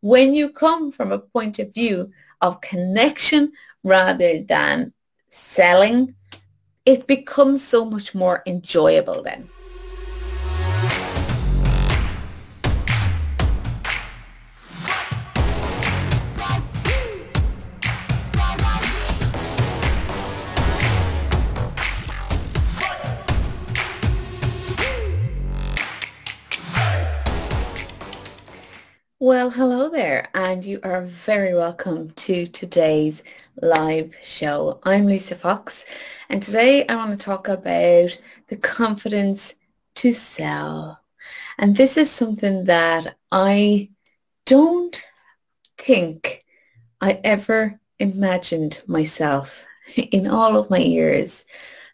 when you come from a point of view of connection rather than selling, it becomes so much more enjoyable then. Well, hello there, and you are very welcome to today's live show. I'm Lisa Fox, and today I want to talk about the confidence to sell. And this is something that I don't think I ever imagined myself in all of my years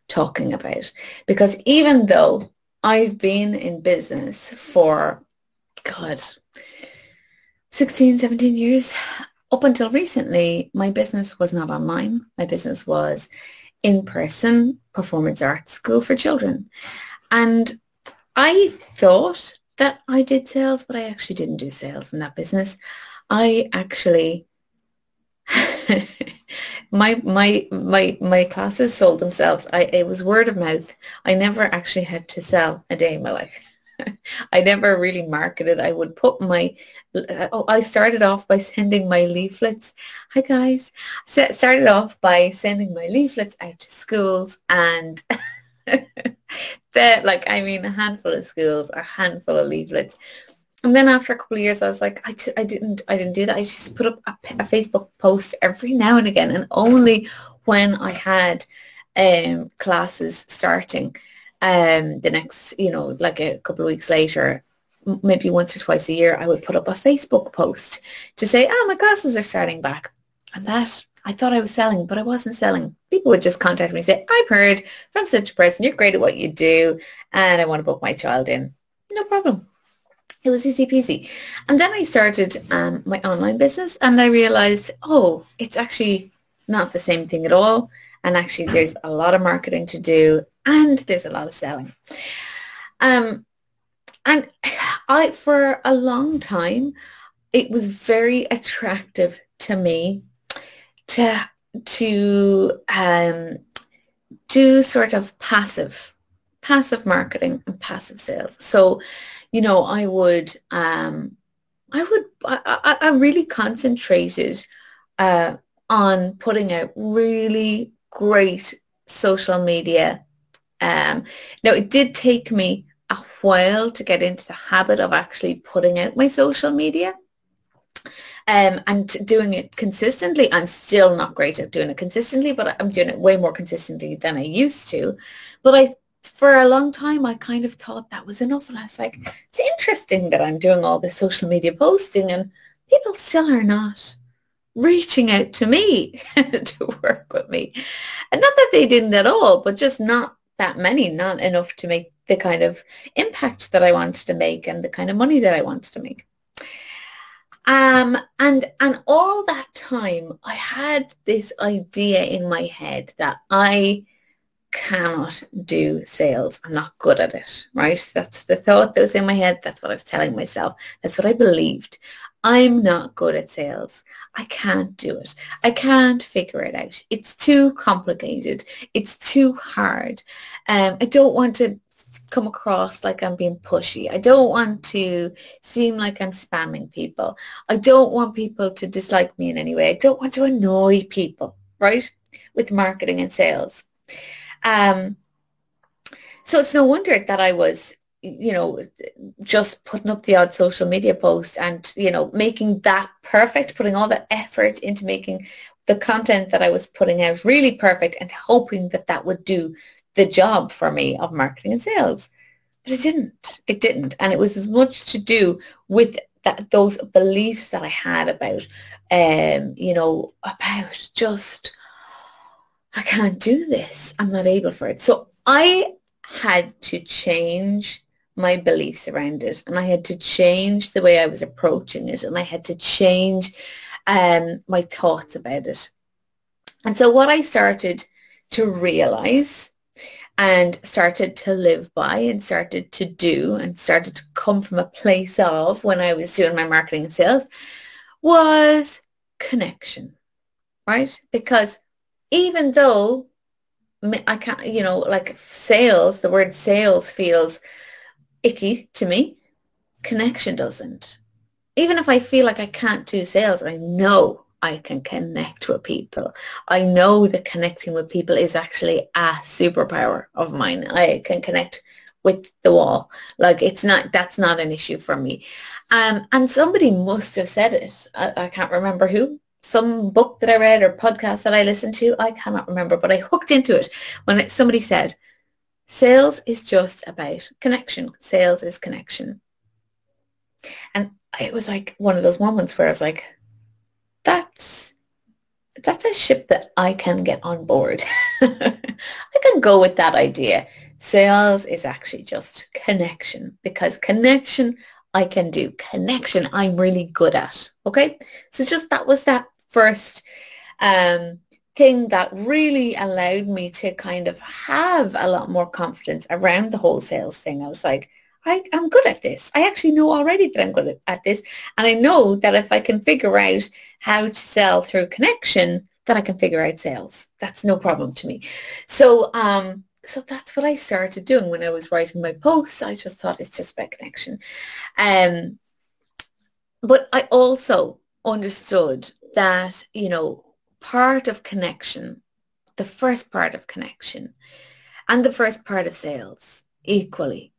talking about. Because even though I've been in business for, God, 16, 17 years. Up until recently, my business was not online. My business was in-person performance arts school for children. And I thought that I did sales, but I actually didn't do sales in that business. I actually my my my my classes sold themselves. I it was word of mouth. I never actually had to sell a day in my life. I never really marketed. I would put my, oh, I started off by sending my leaflets. Hi guys. started off by sending my leaflets out to schools and that like, I mean, a handful of schools, a handful of leaflets. And then after a couple of years, I was like, I, I didn't, I didn't do that. I just put up a, a Facebook post every now and again, and only when I had um, classes starting um, the next, you know, like a couple of weeks later, maybe once or twice a year, I would put up a Facebook post to say, oh, my classes are starting back. And that, I thought I was selling, but I wasn't selling. People would just contact me and say, I've heard from such a person, you're great at what you do, and I want to book my child in. No problem. It was easy peasy. And then I started um, my online business and I realized, oh, it's actually not the same thing at all. And actually there's a lot of marketing to do and there's a lot of selling. Um, and I, for a long time, it was very attractive to me to to um, do sort of passive passive marketing and passive sales. So, you know, I would um, I would I, I really concentrated uh, on putting out really great social media um, now, it did take me a while to get into the habit of actually putting out my social media. Um, and doing it consistently. I'm still not great at doing it consistently, but I'm doing it way more consistently than I used to. But I, for a long time, I kind of thought that was enough. And I was like, it's interesting that I'm doing all this social media posting and people still are not reaching out to me to work with me. And not that they didn't at all, but just not that many, not enough to make the kind of impact that I wanted to make and the kind of money that I wanted to make. Um, and and all that time, I had this idea in my head that I cannot do sales. I'm not good at it, right? That's the thought that was in my head. That's what I was telling myself. That's what I believed. I'm not good at sales. I can't do it. I can't figure it out. It's too complicated. It's too hard. Um, I don't want to come across like I'm being pushy. I don't want to seem like I'm spamming people. I don't want people to dislike me in any way. I don't want to annoy people, right? With marketing and sales. Um, so it's no wonder that I was you know, just putting up the odd social media post and, you know, making that perfect, putting all the effort into making the content that I was putting out really perfect and hoping that that would do the job for me of marketing and sales. But it didn't. It didn't. And it was as much to do with that those beliefs that I had about, um, you know, about just, I can't do this. I'm not able for it. So I had to change my beliefs around it and I had to change the way I was approaching it and I had to change um, my thoughts about it. And so what I started to realize and started to live by and started to do and started to come from a place of when I was doing my marketing and sales was connection, right? Because even though I can't, you know, like sales, the word sales feels icky to me, connection doesn't. Even if I feel like I can't do sales, I know I can connect with people. I know that connecting with people is actually a superpower of mine. I can connect with the wall. Like it's not, that's not an issue for me. Um, and somebody must have said it. I, I can't remember who. Some book that I read or podcast that I listened to. I cannot remember, but I hooked into it when it, somebody said, sales is just about connection. Sales is connection. And it was like one of those moments where I was like, that's that's a ship that I can get on board. I can go with that idea. Sales is actually just connection because connection I can do. Connection I'm really good at. Okay. So just that was that first um, thing that really allowed me to kind of have a lot more confidence around the whole sales thing. I was like, I, am good at this. I actually know already that I'm good at this. And I know that if I can figure out how to sell through connection, then I can figure out sales. That's no problem to me. So, um, so that's what I started doing when I was writing my posts. I just thought it's just about connection. Um, but I also understood that, you know, part of connection, the first part of connection and the first part of sales equally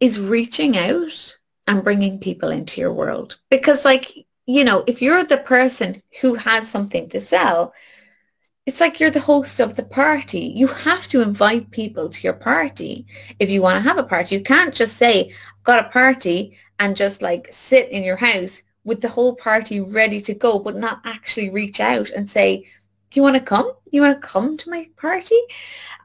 is reaching out and bringing people into your world. Because like, you know, if you're the person who has something to sell, it's like you're the host of the party. You have to invite people to your party if you want to have a party. You can't just say, I've got a party and just like sit in your house with the whole party ready to go, but not actually reach out and say, do you want to come? You want to come to my party?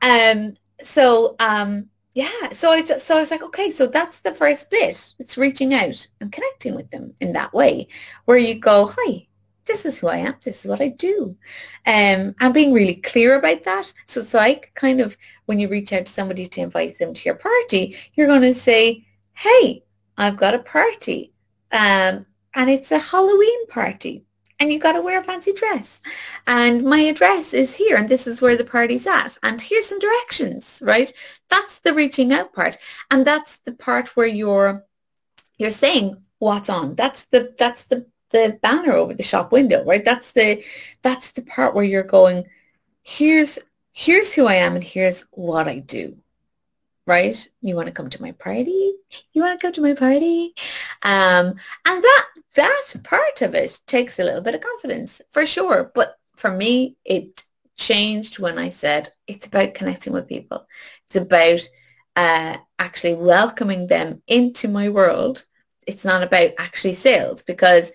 Um, so um, yeah, so I just, so I was like, okay, so that's the first bit. It's reaching out and connecting with them in that way, where you go, hi, this is who I am. This is what I do, um, and being really clear about that. So it's like kind of when you reach out to somebody to invite them to your party, you're going to say, hey, I've got a party, um, and it's a Halloween party and you got to wear a fancy dress. And my address is here and this is where the party's at. And here's some directions, right? That's the reaching out part. And that's the part where you're you're saying what's on. That's the that's the the banner over the shop window, right? That's the that's the part where you're going, here's here's who I am and here's what I do right? You want to come to my party? You want to come to my party? Um, and that that part of it takes a little bit of confidence for sure. But for me, it changed when I said it's about connecting with people. It's about uh, actually welcoming them into my world. It's not about actually sales because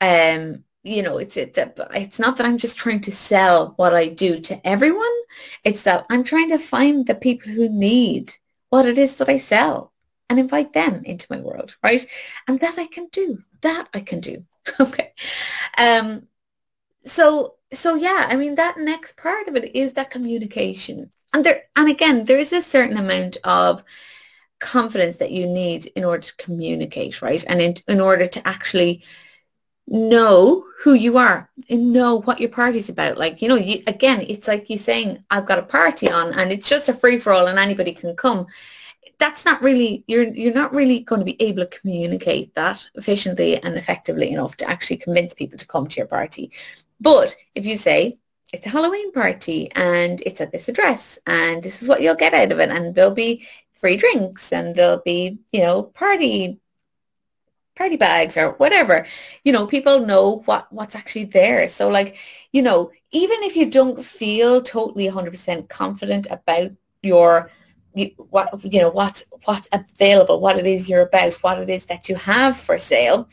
um, you know, it's it, it's not that I'm just trying to sell what I do to everyone. It's that I'm trying to find the people who need what it is that I sell and invite them into my world, right? And that I can do. That I can do. okay. Um, so so yeah, I mean that next part of it is that communication. And there and again, there is a certain amount of confidence that you need in order to communicate, right? And in, in order to actually know who you are and know what your party's about. Like, you know, you, again, it's like you saying, I've got a party on and it's just a free for all and anybody can come. That's not really, you're, you're not really going to be able to communicate that efficiently and effectively enough to actually convince people to come to your party. But if you say, it's a Halloween party and it's at this address and this is what you'll get out of it and there'll be free drinks and there'll be, you know, party party bags or whatever. You know people know what what's actually there. So like you know even if you don't feel totally 100% confident about your you, what you know what's what's available what it is you're about what it is that you have for sale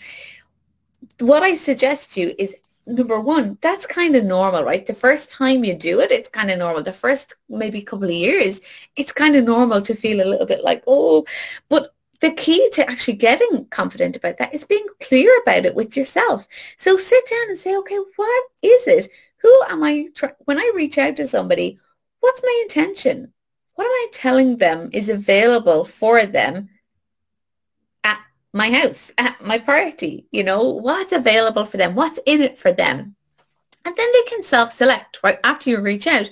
what i suggest you is number one that's kind of normal right? The first time you do it it's kind of normal. The first maybe couple of years it's kind of normal to feel a little bit like oh but the key to actually getting confident about that is being clear about it with yourself. So sit down and say, okay, what is it? Who am I, when I reach out to somebody, what's my intention? what am I telling them is available for them at my house, at my party? You know, what's available for them? What's in it for them? And then they can self-select, right? After you reach out,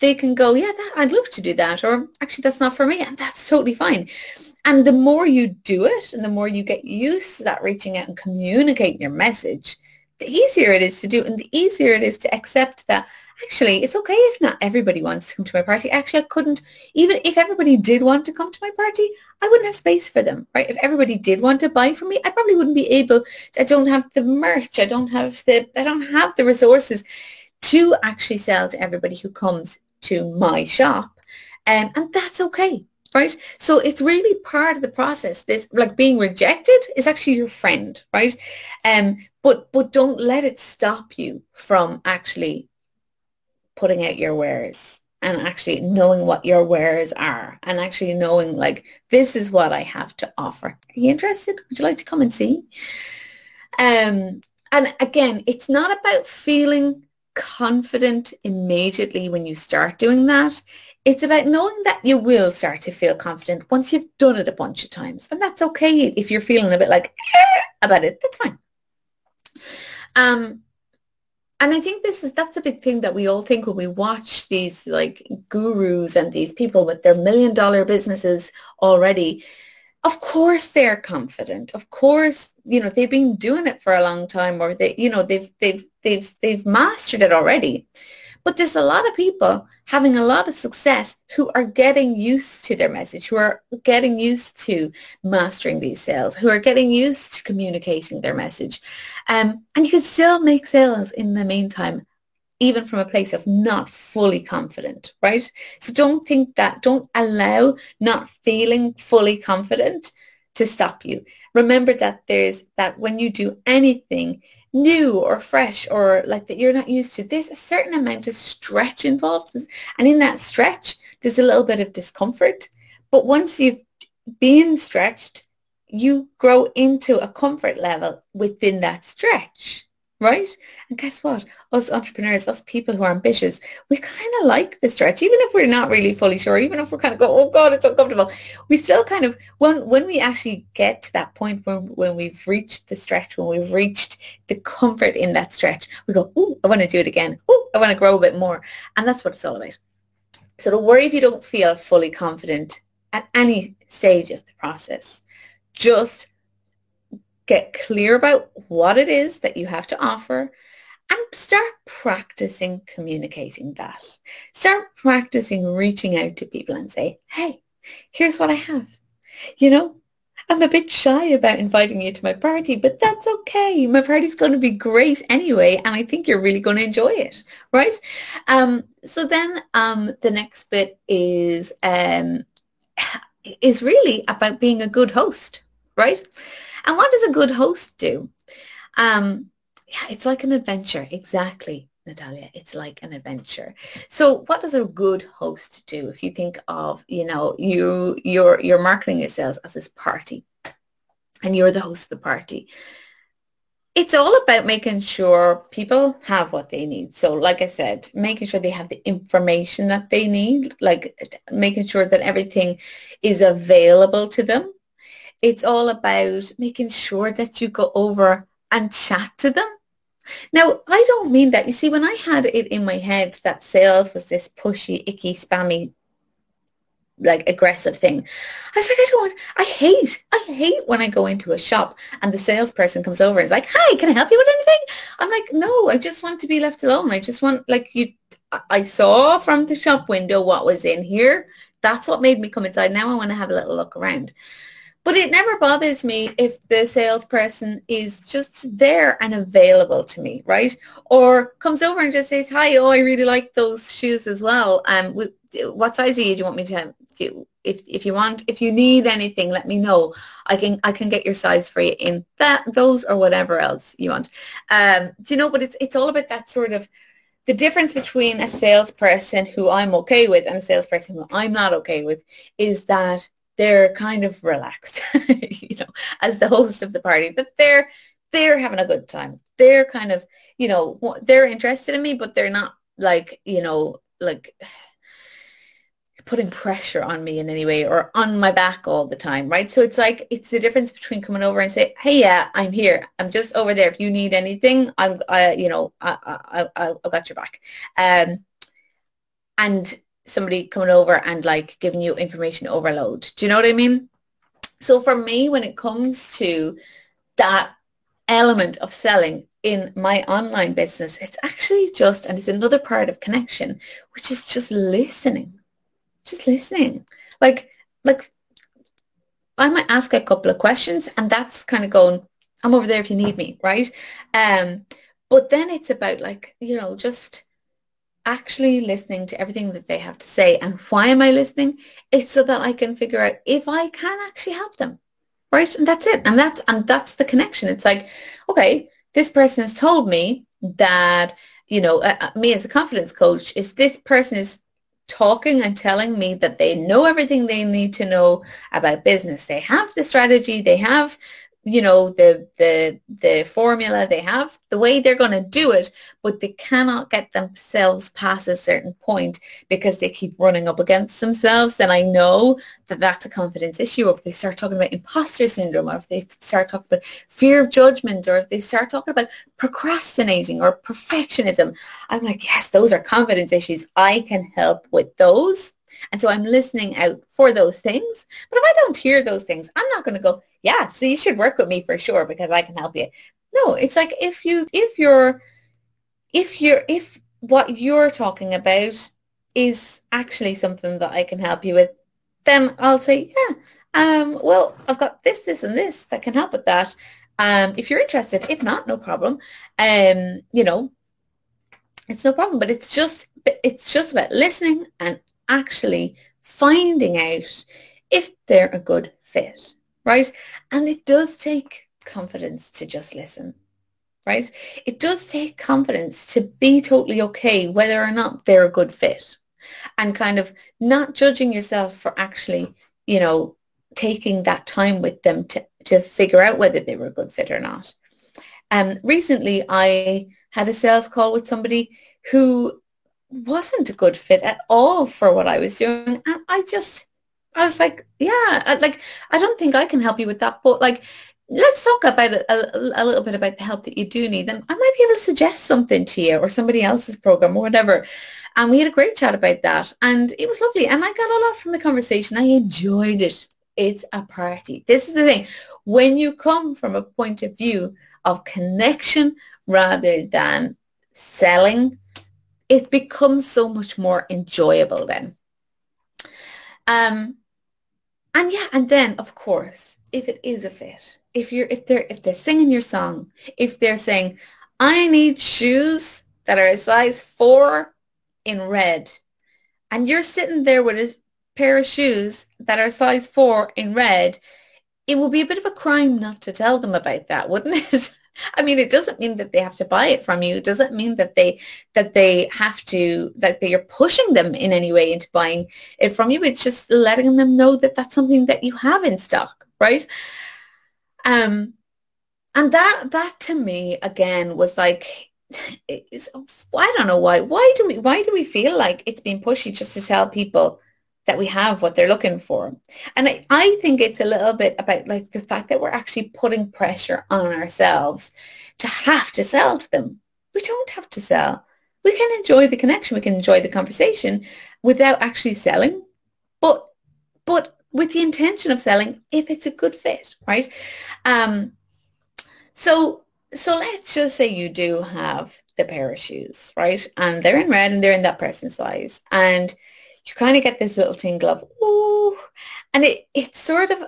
they can go, yeah, that, I'd love to do that. Or actually, that's not for me. And that's totally fine. And the more you do it and the more you get used to that reaching out and communicating your message, the easier it is to do and the easier it is to accept that actually it's okay if not everybody wants to come to my party. Actually, I couldn't, even if everybody did want to come to my party, I wouldn't have space for them, right? If everybody did want to buy from me, I probably wouldn't be able, I don't have the merch, I don't have the, I don't have the resources to actually sell to everybody who comes to my shop. Um, and that's okay right? So it's really part of the process. This like being rejected is actually your friend, right? Um, but but don't let it stop you from actually putting out your wares and actually knowing what your wares are and actually knowing like this is what I have to offer. Are you interested? Would you like to come and see? Um, and again, it's not about feeling confident immediately when you start doing that. It's about knowing that you will start to feel confident once you've done it a bunch of times. And that's okay if you're feeling a bit like eh, about it. That's fine. Um, and I think this is that's a big thing that we all think when we watch these like gurus and these people with their million dollar businesses already. Of course they're confident. Of course, you know, they've been doing it for a long time or they, you know, they've they've they've they've mastered it already. But there's a lot of people having a lot of success who are getting used to their message, who are getting used to mastering these sales, who are getting used to communicating their message. Um, and you can still make sales in the meantime, even from a place of not fully confident, right? So don't think that, don't allow not feeling fully confident to stop you. Remember that there's that when you do anything, new or fresh or like that you're not used to, there's a certain amount of stretch involved. And in that stretch, there's a little bit of discomfort. But once you've been stretched, you grow into a comfort level within that stretch right? And guess what? Us entrepreneurs, us people who are ambitious, we kind of like the stretch, even if we're not really fully sure, even if we're kind of go, oh God, it's uncomfortable. We still kind of, when, when we actually get to that point when, when we've reached the stretch, when we've reached the comfort in that stretch, we go, oh, I want to do it again. Oh, I want to grow a bit more. And that's what it's all about. So don't worry if you don't feel fully confident at any stage of the process. Just get clear about what it is that you have to offer and start practicing communicating that. Start practicing reaching out to people and say, hey, here's what I have. You know, I'm a bit shy about inviting you to my party, but that's okay. My party's going to be great anyway, and I think you're really going to enjoy it, right? Um, so then um, the next bit is um, is really about being a good host, right? And what does a good host do? Um, yeah, it's like an adventure. Exactly, Natalia. It's like an adventure. So what does a good host do? If you think of, you know, you you're you're marketing yourselves as this party and you're the host of the party. It's all about making sure people have what they need. So like I said, making sure they have the information that they need, like making sure that everything is available to them it's all about making sure that you go over and chat to them. Now, I don't mean that. You see, when I had it in my head that sales was this pushy, icky, spammy, like aggressive thing, I was like, I don't want, I hate, I hate when I go into a shop and the salesperson comes over and is like, hi, can I help you with anything? I'm like, no, I just want to be left alone. I just want, like, you, I saw from the shop window what was in here. That's what made me come inside. Now I want to have a little look around. But it never bothers me if the salesperson is just there and available to me, right? Or comes over and just says, hi, oh, I really like those shoes as well. Um, what size are you? Do you want me to do? If, if you want, if you need anything, let me know. I can, I can get your size for you in that, those or whatever else you want. Um, do you know, but it's, it's all about that sort of, the difference between a salesperson who I'm okay with and a salesperson who I'm not okay with is that they're kind of relaxed, you know, as the host of the party, but they're they're having a good time. They're kind of, you know, they're interested in me, but they're not like, you know, like putting pressure on me in any way or on my back all the time, right? So it's like, it's the difference between coming over and say, hey, yeah, I'm here. I'm just over there. If you need anything, I'm, I, you know, I, I, I, I got your back. Um, and somebody coming over and like giving you information overload. Do you know what I mean? So for me, when it comes to that element of selling in my online business, it's actually just, and it's another part of connection, which is just listening just listening. Like, like I might ask a couple of questions and that's kind of going, I'm over there if you need me, right? Um, but then it's about like, you know, just actually listening to everything that they have to say. And why am I listening? It's so that I can figure out if I can actually help them. Right. And that's it. And that's, and that's the connection. It's like, okay, this person has told me that, you know, uh, uh me as a confidence coach is this person is talking and telling me that they know everything they need to know about business. They have the strategy, they have you know the the the formula they have the way they're going to do it but they cannot get themselves past a certain point because they keep running up against themselves. Then i know that that's a confidence issue. Or if they start talking about imposter syndrome or if they start talking about fear of judgment or if they start talking about procrastinating or perfectionism i'm like yes those are confidence issues. I can help with those and so I'm listening out for those things. But if I don't hear those things, I'm not going to go, yeah, so you should work with me for sure because I can help you. No, it's like if you, if you're, if you're, if what you're talking about is actually something that I can help you with, then I'll say, yeah, um, well, I've got this, this, and this that can help with that. Um, if you're interested, if not, no problem. Um, you know, it's no problem, but it's just, it's just about listening and actually finding out if they're a good fit, right? And it does take confidence to just listen, right? It does take confidence to be totally okay whether or not they're a good fit and kind of not judging yourself for actually, you know, taking that time with them to, to figure out whether they were a good fit or not. Um, recently, I had a sales call with somebody who wasn't a good fit at all for what I was doing. And I just, I was like, yeah, like, I don't think I can help you with that. But like, let's talk about it a, a, little bit about the help that you do need. And I might be able to suggest something to you or somebody else's program or whatever. And we had a great chat about that. And it was lovely. And I got a lot from the conversation. I enjoyed it. It's a party. This is the thing. When you come from a point of view of connection rather than selling it becomes so much more enjoyable then. Um, and yeah, and then of course, if it is a fit, if you're if they're if they're singing your song, if they're saying, I need shoes that are a size four in red, and you're sitting there with a pair of shoes that are size four in red, it would be a bit of a crime not to tell them about that, wouldn't it? I mean, it doesn't mean that they have to buy it from you. It doesn't mean that they that they have to that they are pushing them in any way into buying it from you. It's just letting them know that that's something that you have in stock, right? Um, and that that to me again was like, I don't know why. Why do we why do we feel like it's being pushy just to tell people? That we have what they're looking for. And I, I think it's a little bit about like the fact that we're actually putting pressure on ourselves to have to sell to them. We don't have to sell. We can enjoy the connection. We can enjoy the conversation without actually selling, but but with the intention of selling if it's a good fit, right? Um, so so let's just say you do have the pair of shoes, right? And they're in red and they're in that person's size. And you kind of get this little tingle of, ooh, and it, it's sort of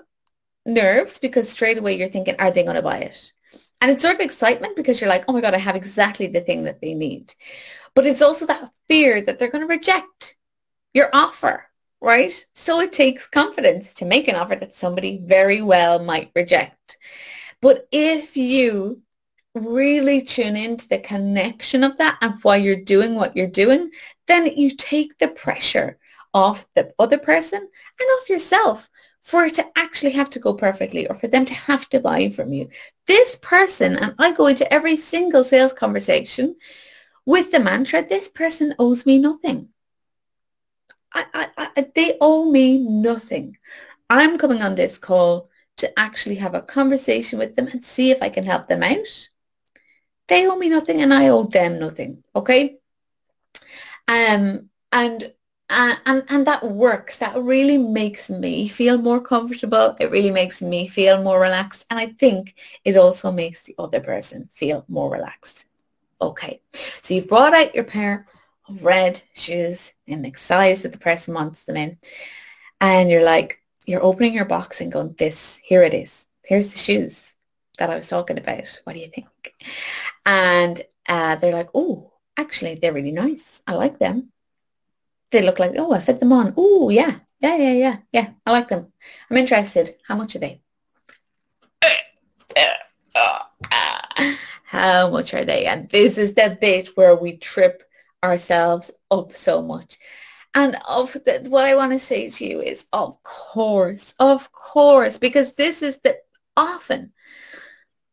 nerves because straight away you're thinking, are they going to buy it? And it's sort of excitement because you're like, oh my God, I have exactly the thing that they need. But it's also that fear that they're going to reject your offer, right? So it takes confidence to make an offer that somebody very well might reject. But if you really tune into the connection of that and why you're doing what you're doing, then you take the pressure off the other person and off yourself for it to actually have to go perfectly or for them to have to buy from you. This person, and I go into every single sales conversation with the mantra, this person owes me nothing. I, I, they owe me nothing. I'm coming on this call to actually have a conversation with them and see if I can help them out. They owe me nothing and I owe them nothing. Okay. Um, and and and that works. That really makes me feel more comfortable. It really makes me feel more relaxed, and I think it also makes the other person feel more relaxed. Okay, so you've brought out your pair of red shoes in the size that the person wants them in, and you're like, you're opening your box and going, "This, here it is. Here's the shoes that I was talking about. What do you think?" And uh, they're like, "Oh, actually, they're really nice. I like them." They look like, oh, I fit them on. Oh, yeah, yeah, yeah, yeah, yeah. I like them. I'm interested. How much are they? How much are they? And this is the bit where we trip ourselves up so much. And of the, what I want to say to you is, of course, of course, because this is the often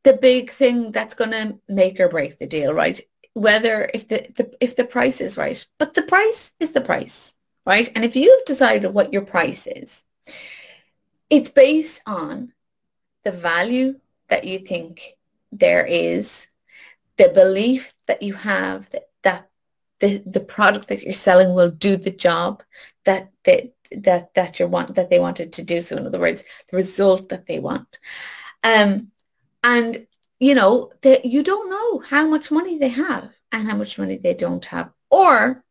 the big thing that's going to make or break the deal, right? Whether if the, the if the price is right. But the price is the price, right? And if you've decided what your price is, it's based on the value that you think there is, the belief that you have that, that the, the product that you're selling will do the job that they, that that you want that they wanted to do. So in other words, the result that they want. Um, and you know, that you don't know how much money they have and how much money they don't have, or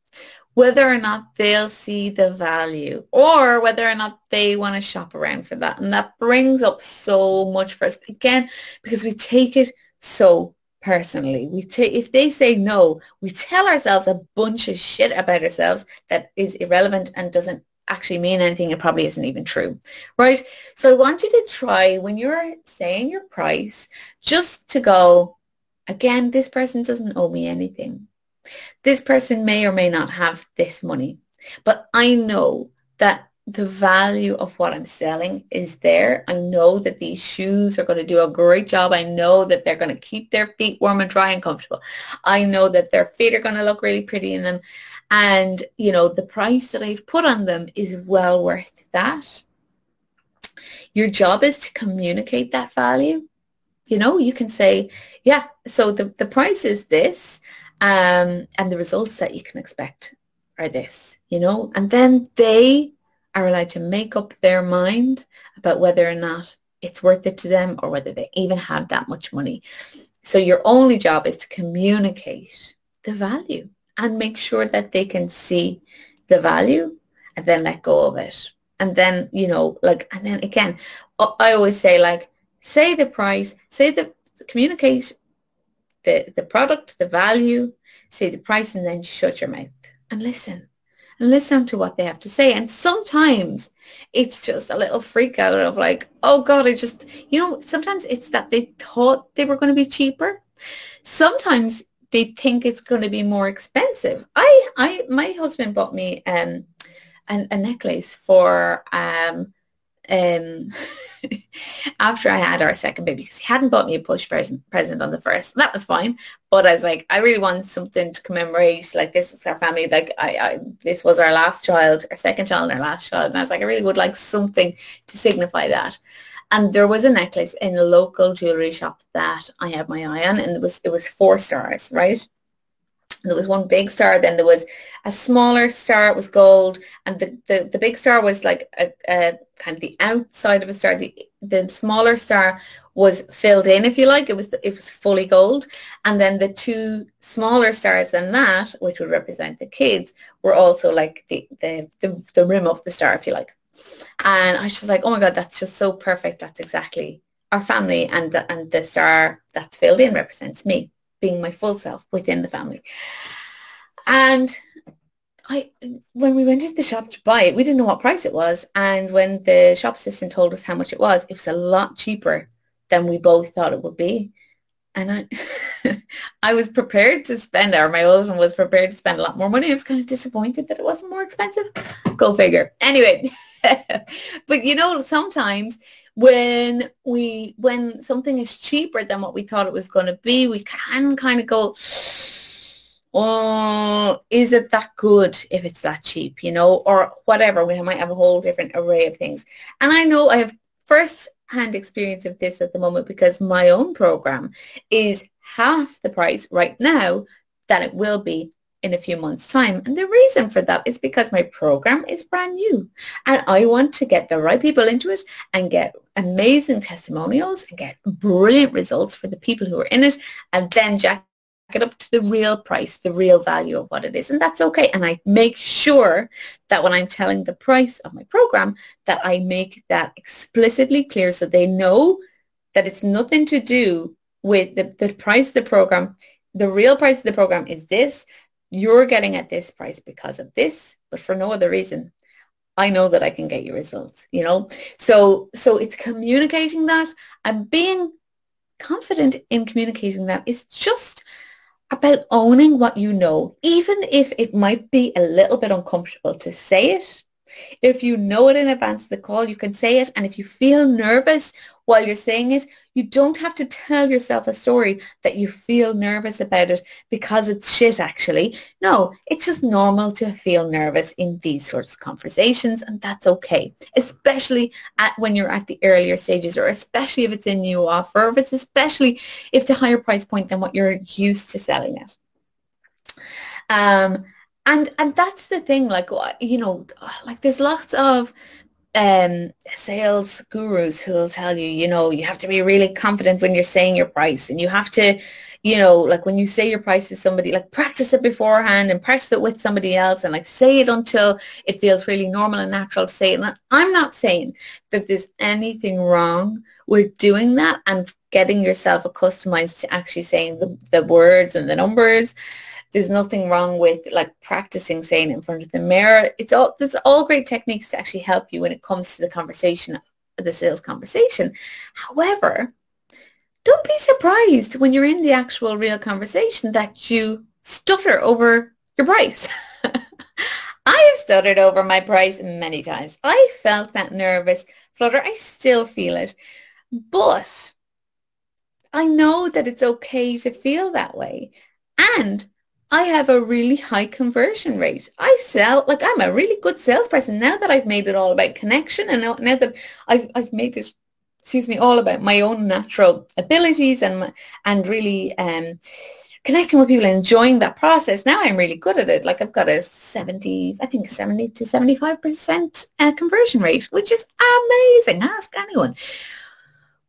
whether or not they'll see the value, or whether or not they want to shop around for that. And that brings up so much for us, again, because we take it so personally. We take if they say no, we tell ourselves a bunch of shit about ourselves that is irrelevant and doesn't actually mean anything. It probably isn't even true, right? So I want you to try when you're saying your price, just to go, again, this person doesn't owe me anything. This person may or may not have this money, but I know that the value of what I'm selling is there. I know that these shoes are going to do a great job. I know that they're going to keep their feet warm and dry and comfortable. I know that their feet are going to look really pretty in them. And, you know, the price that I've put on them is well worth that. Your job is to communicate that value. You know, you can say, yeah, so the, the price is this um, and the results that you can expect are this, you know, and then they are allowed to make up their mind about whether or not it's worth it to them or whether they even have that much money. So your only job is to communicate the value and make sure that they can see the value and then let go of it. And then, you know, like, and then again, I always say like, say the price, say the, communicate the, the product, the value, say the price, and then shut your mouth and listen listen to what they have to say. And sometimes it's just a little freak out of like, oh God, I just, you know, sometimes it's that they thought they were going to be cheaper. Sometimes they think it's going to be more expensive. I, I, my husband bought me um, an, a necklace for um, um, after I had our second baby because he hadn't bought me a push present, present on the first. That was fine. But I was like, I really want something to commemorate. Like this is our family. Like I, I, this was our last child, our second child, and our last child. And I was like, I really would like something to signify that. And there was a necklace in a local jewelry shop that I had my eye on, and it was it was four stars, right? There was one big star, then there was a smaller star, it was gold, and the, the, the big star was like a, a kind of the outside of a star. The, the smaller star was filled in, if you like. It was it was fully gold, and then the two smaller stars than that, which would represent the kids, were also like the the the, the rim of the star, if you like. And I was just like, oh my God, that's just so perfect. That's exactly our family and the, and the star that's filled in represents me being my full self within the family. And I, when we went into the shop to buy it, we didn't know what price it was. And when the shop assistant told us how much it was, it was a lot cheaper than we both thought it would be. And I, I was prepared to spend, or my husband was prepared to spend a lot more money. I was kind of disappointed that it wasn't more expensive. Go figure. Anyway, but you know, sometimes when we when something is cheaper than what we thought it was going to be, we can kind of go, oh, is it that good if it's that cheap, you know, or whatever. We might have a whole different array of things. And I know I have first hand experience of this at the moment because my own program is half the price right now than it will be in a few months time. And the reason for that is because my program is brand new and I want to get the right people into it and get amazing testimonials and get brilliant results for the people who are in it and then jack it up to the real price, the real value of what it is. And that's okay. And I make sure that when I'm telling the price of my program, that I make that explicitly clear so they know that it's nothing to do with the, the price of the program. The real price of the program is this. You're getting at this price because of this, but for no other reason. I know that I can get you results, you know? So, so it's communicating that and being confident in communicating that is just about owning what you know, even if it might be a little bit uncomfortable to say it. If you know it in advance of the call, you can say it. And if you feel nervous while you're saying it, you don't have to tell yourself a story that you feel nervous about it because it's shit actually. No, it's just normal to feel nervous in these sorts of conversations and that's okay, especially at when you're at the earlier stages or especially if it's a new offer or especially if it's a higher price point than what you're used to selling at. Um, and and that's the thing like you know like there's lots of um, sales gurus who will tell you, you know, you have to be really confident when you're saying your price and you have to, you know, like when you say your price to somebody, like practice it beforehand and practice it with somebody else and like say it until it feels really normal and natural to say it. And I'm not saying that there's anything wrong with doing that and getting yourself accustomed to actually saying the, the words and the numbers there's nothing wrong with like practicing saying in front of the mirror. It's all there's all great techniques to actually help you when it comes to the conversation, the sales conversation. However, don't be surprised when you're in the actual real conversation that you stutter over your price. I have stuttered over my price many times. I felt that nervous flutter. I still feel it. But I know that it's okay to feel that way. And I have a really high conversion rate. I sell, like I'm a really good salesperson now that I've made it all about connection and now, now that I've, I've made it, excuse me, all about my own natural abilities and, and really um, connecting with people and enjoying that process. Now I'm really good at it. Like I've got a 70, I think 70 to 75% uh, conversion rate, which is amazing. Ask anyone.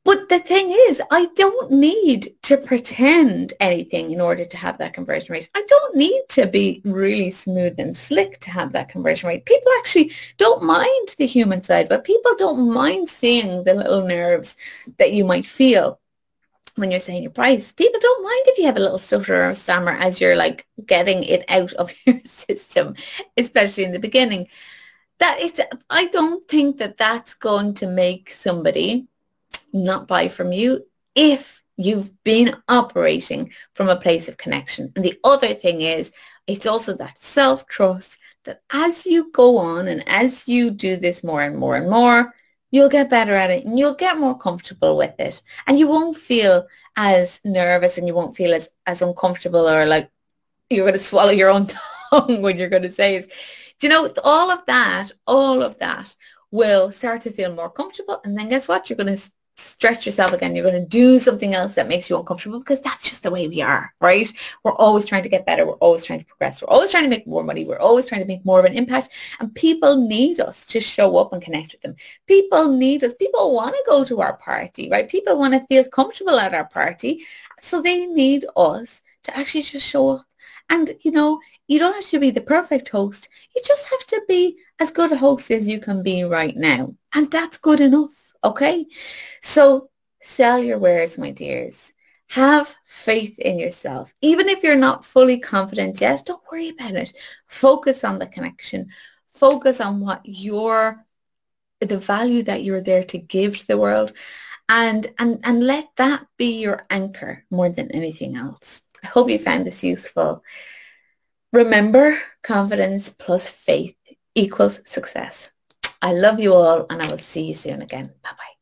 But the thing is, I don't need to pretend anything in order to have that conversion rate. I don't need to be really smooth and slick to have that conversion rate. People actually don't mind the human side, but people don't mind seeing the little nerves that you might feel when you're saying your price. People don't mind if you have a little stutter or stammer as you're like getting it out of your system, especially in the beginning. That is, I don't think that that's going to make somebody not buy from you if you've been operating from a place of connection. And the other thing is, it's also that self-trust that as you go on and as you do this more and more and more, you'll get better at it and you'll get more comfortable with it. And you won't feel as nervous and you won't feel as, as uncomfortable or like you're going to swallow your own tongue when you're going to say it. Do you know, all of that, all of that will start to feel more comfortable. And then guess what? You're going to stretch yourself again. You're going to do something else that makes you uncomfortable because that's just the way we are, right? We're always trying to get better. We're always trying to progress. We're always trying to make more money. We're always trying to make more of an impact. And people need us to show up and connect with them. People need us. People want to go to our party, right? People want to feel comfortable at our party. So they need us to actually just show up. And, you know, you don't have to be the perfect host. You just have to be as good a host as you can be right now. And that's good enough Okay? So sell your wares, my dears. Have faith in yourself. Even if you're not fully confident yet, don't worry about it. Focus on the connection. Focus on what your the value that you're there to give to the world and and and let that be your anchor more than anything else. I hope you found this useful. Remember, confidence plus faith equals success. I love you all and I will see you soon again. Bye-bye.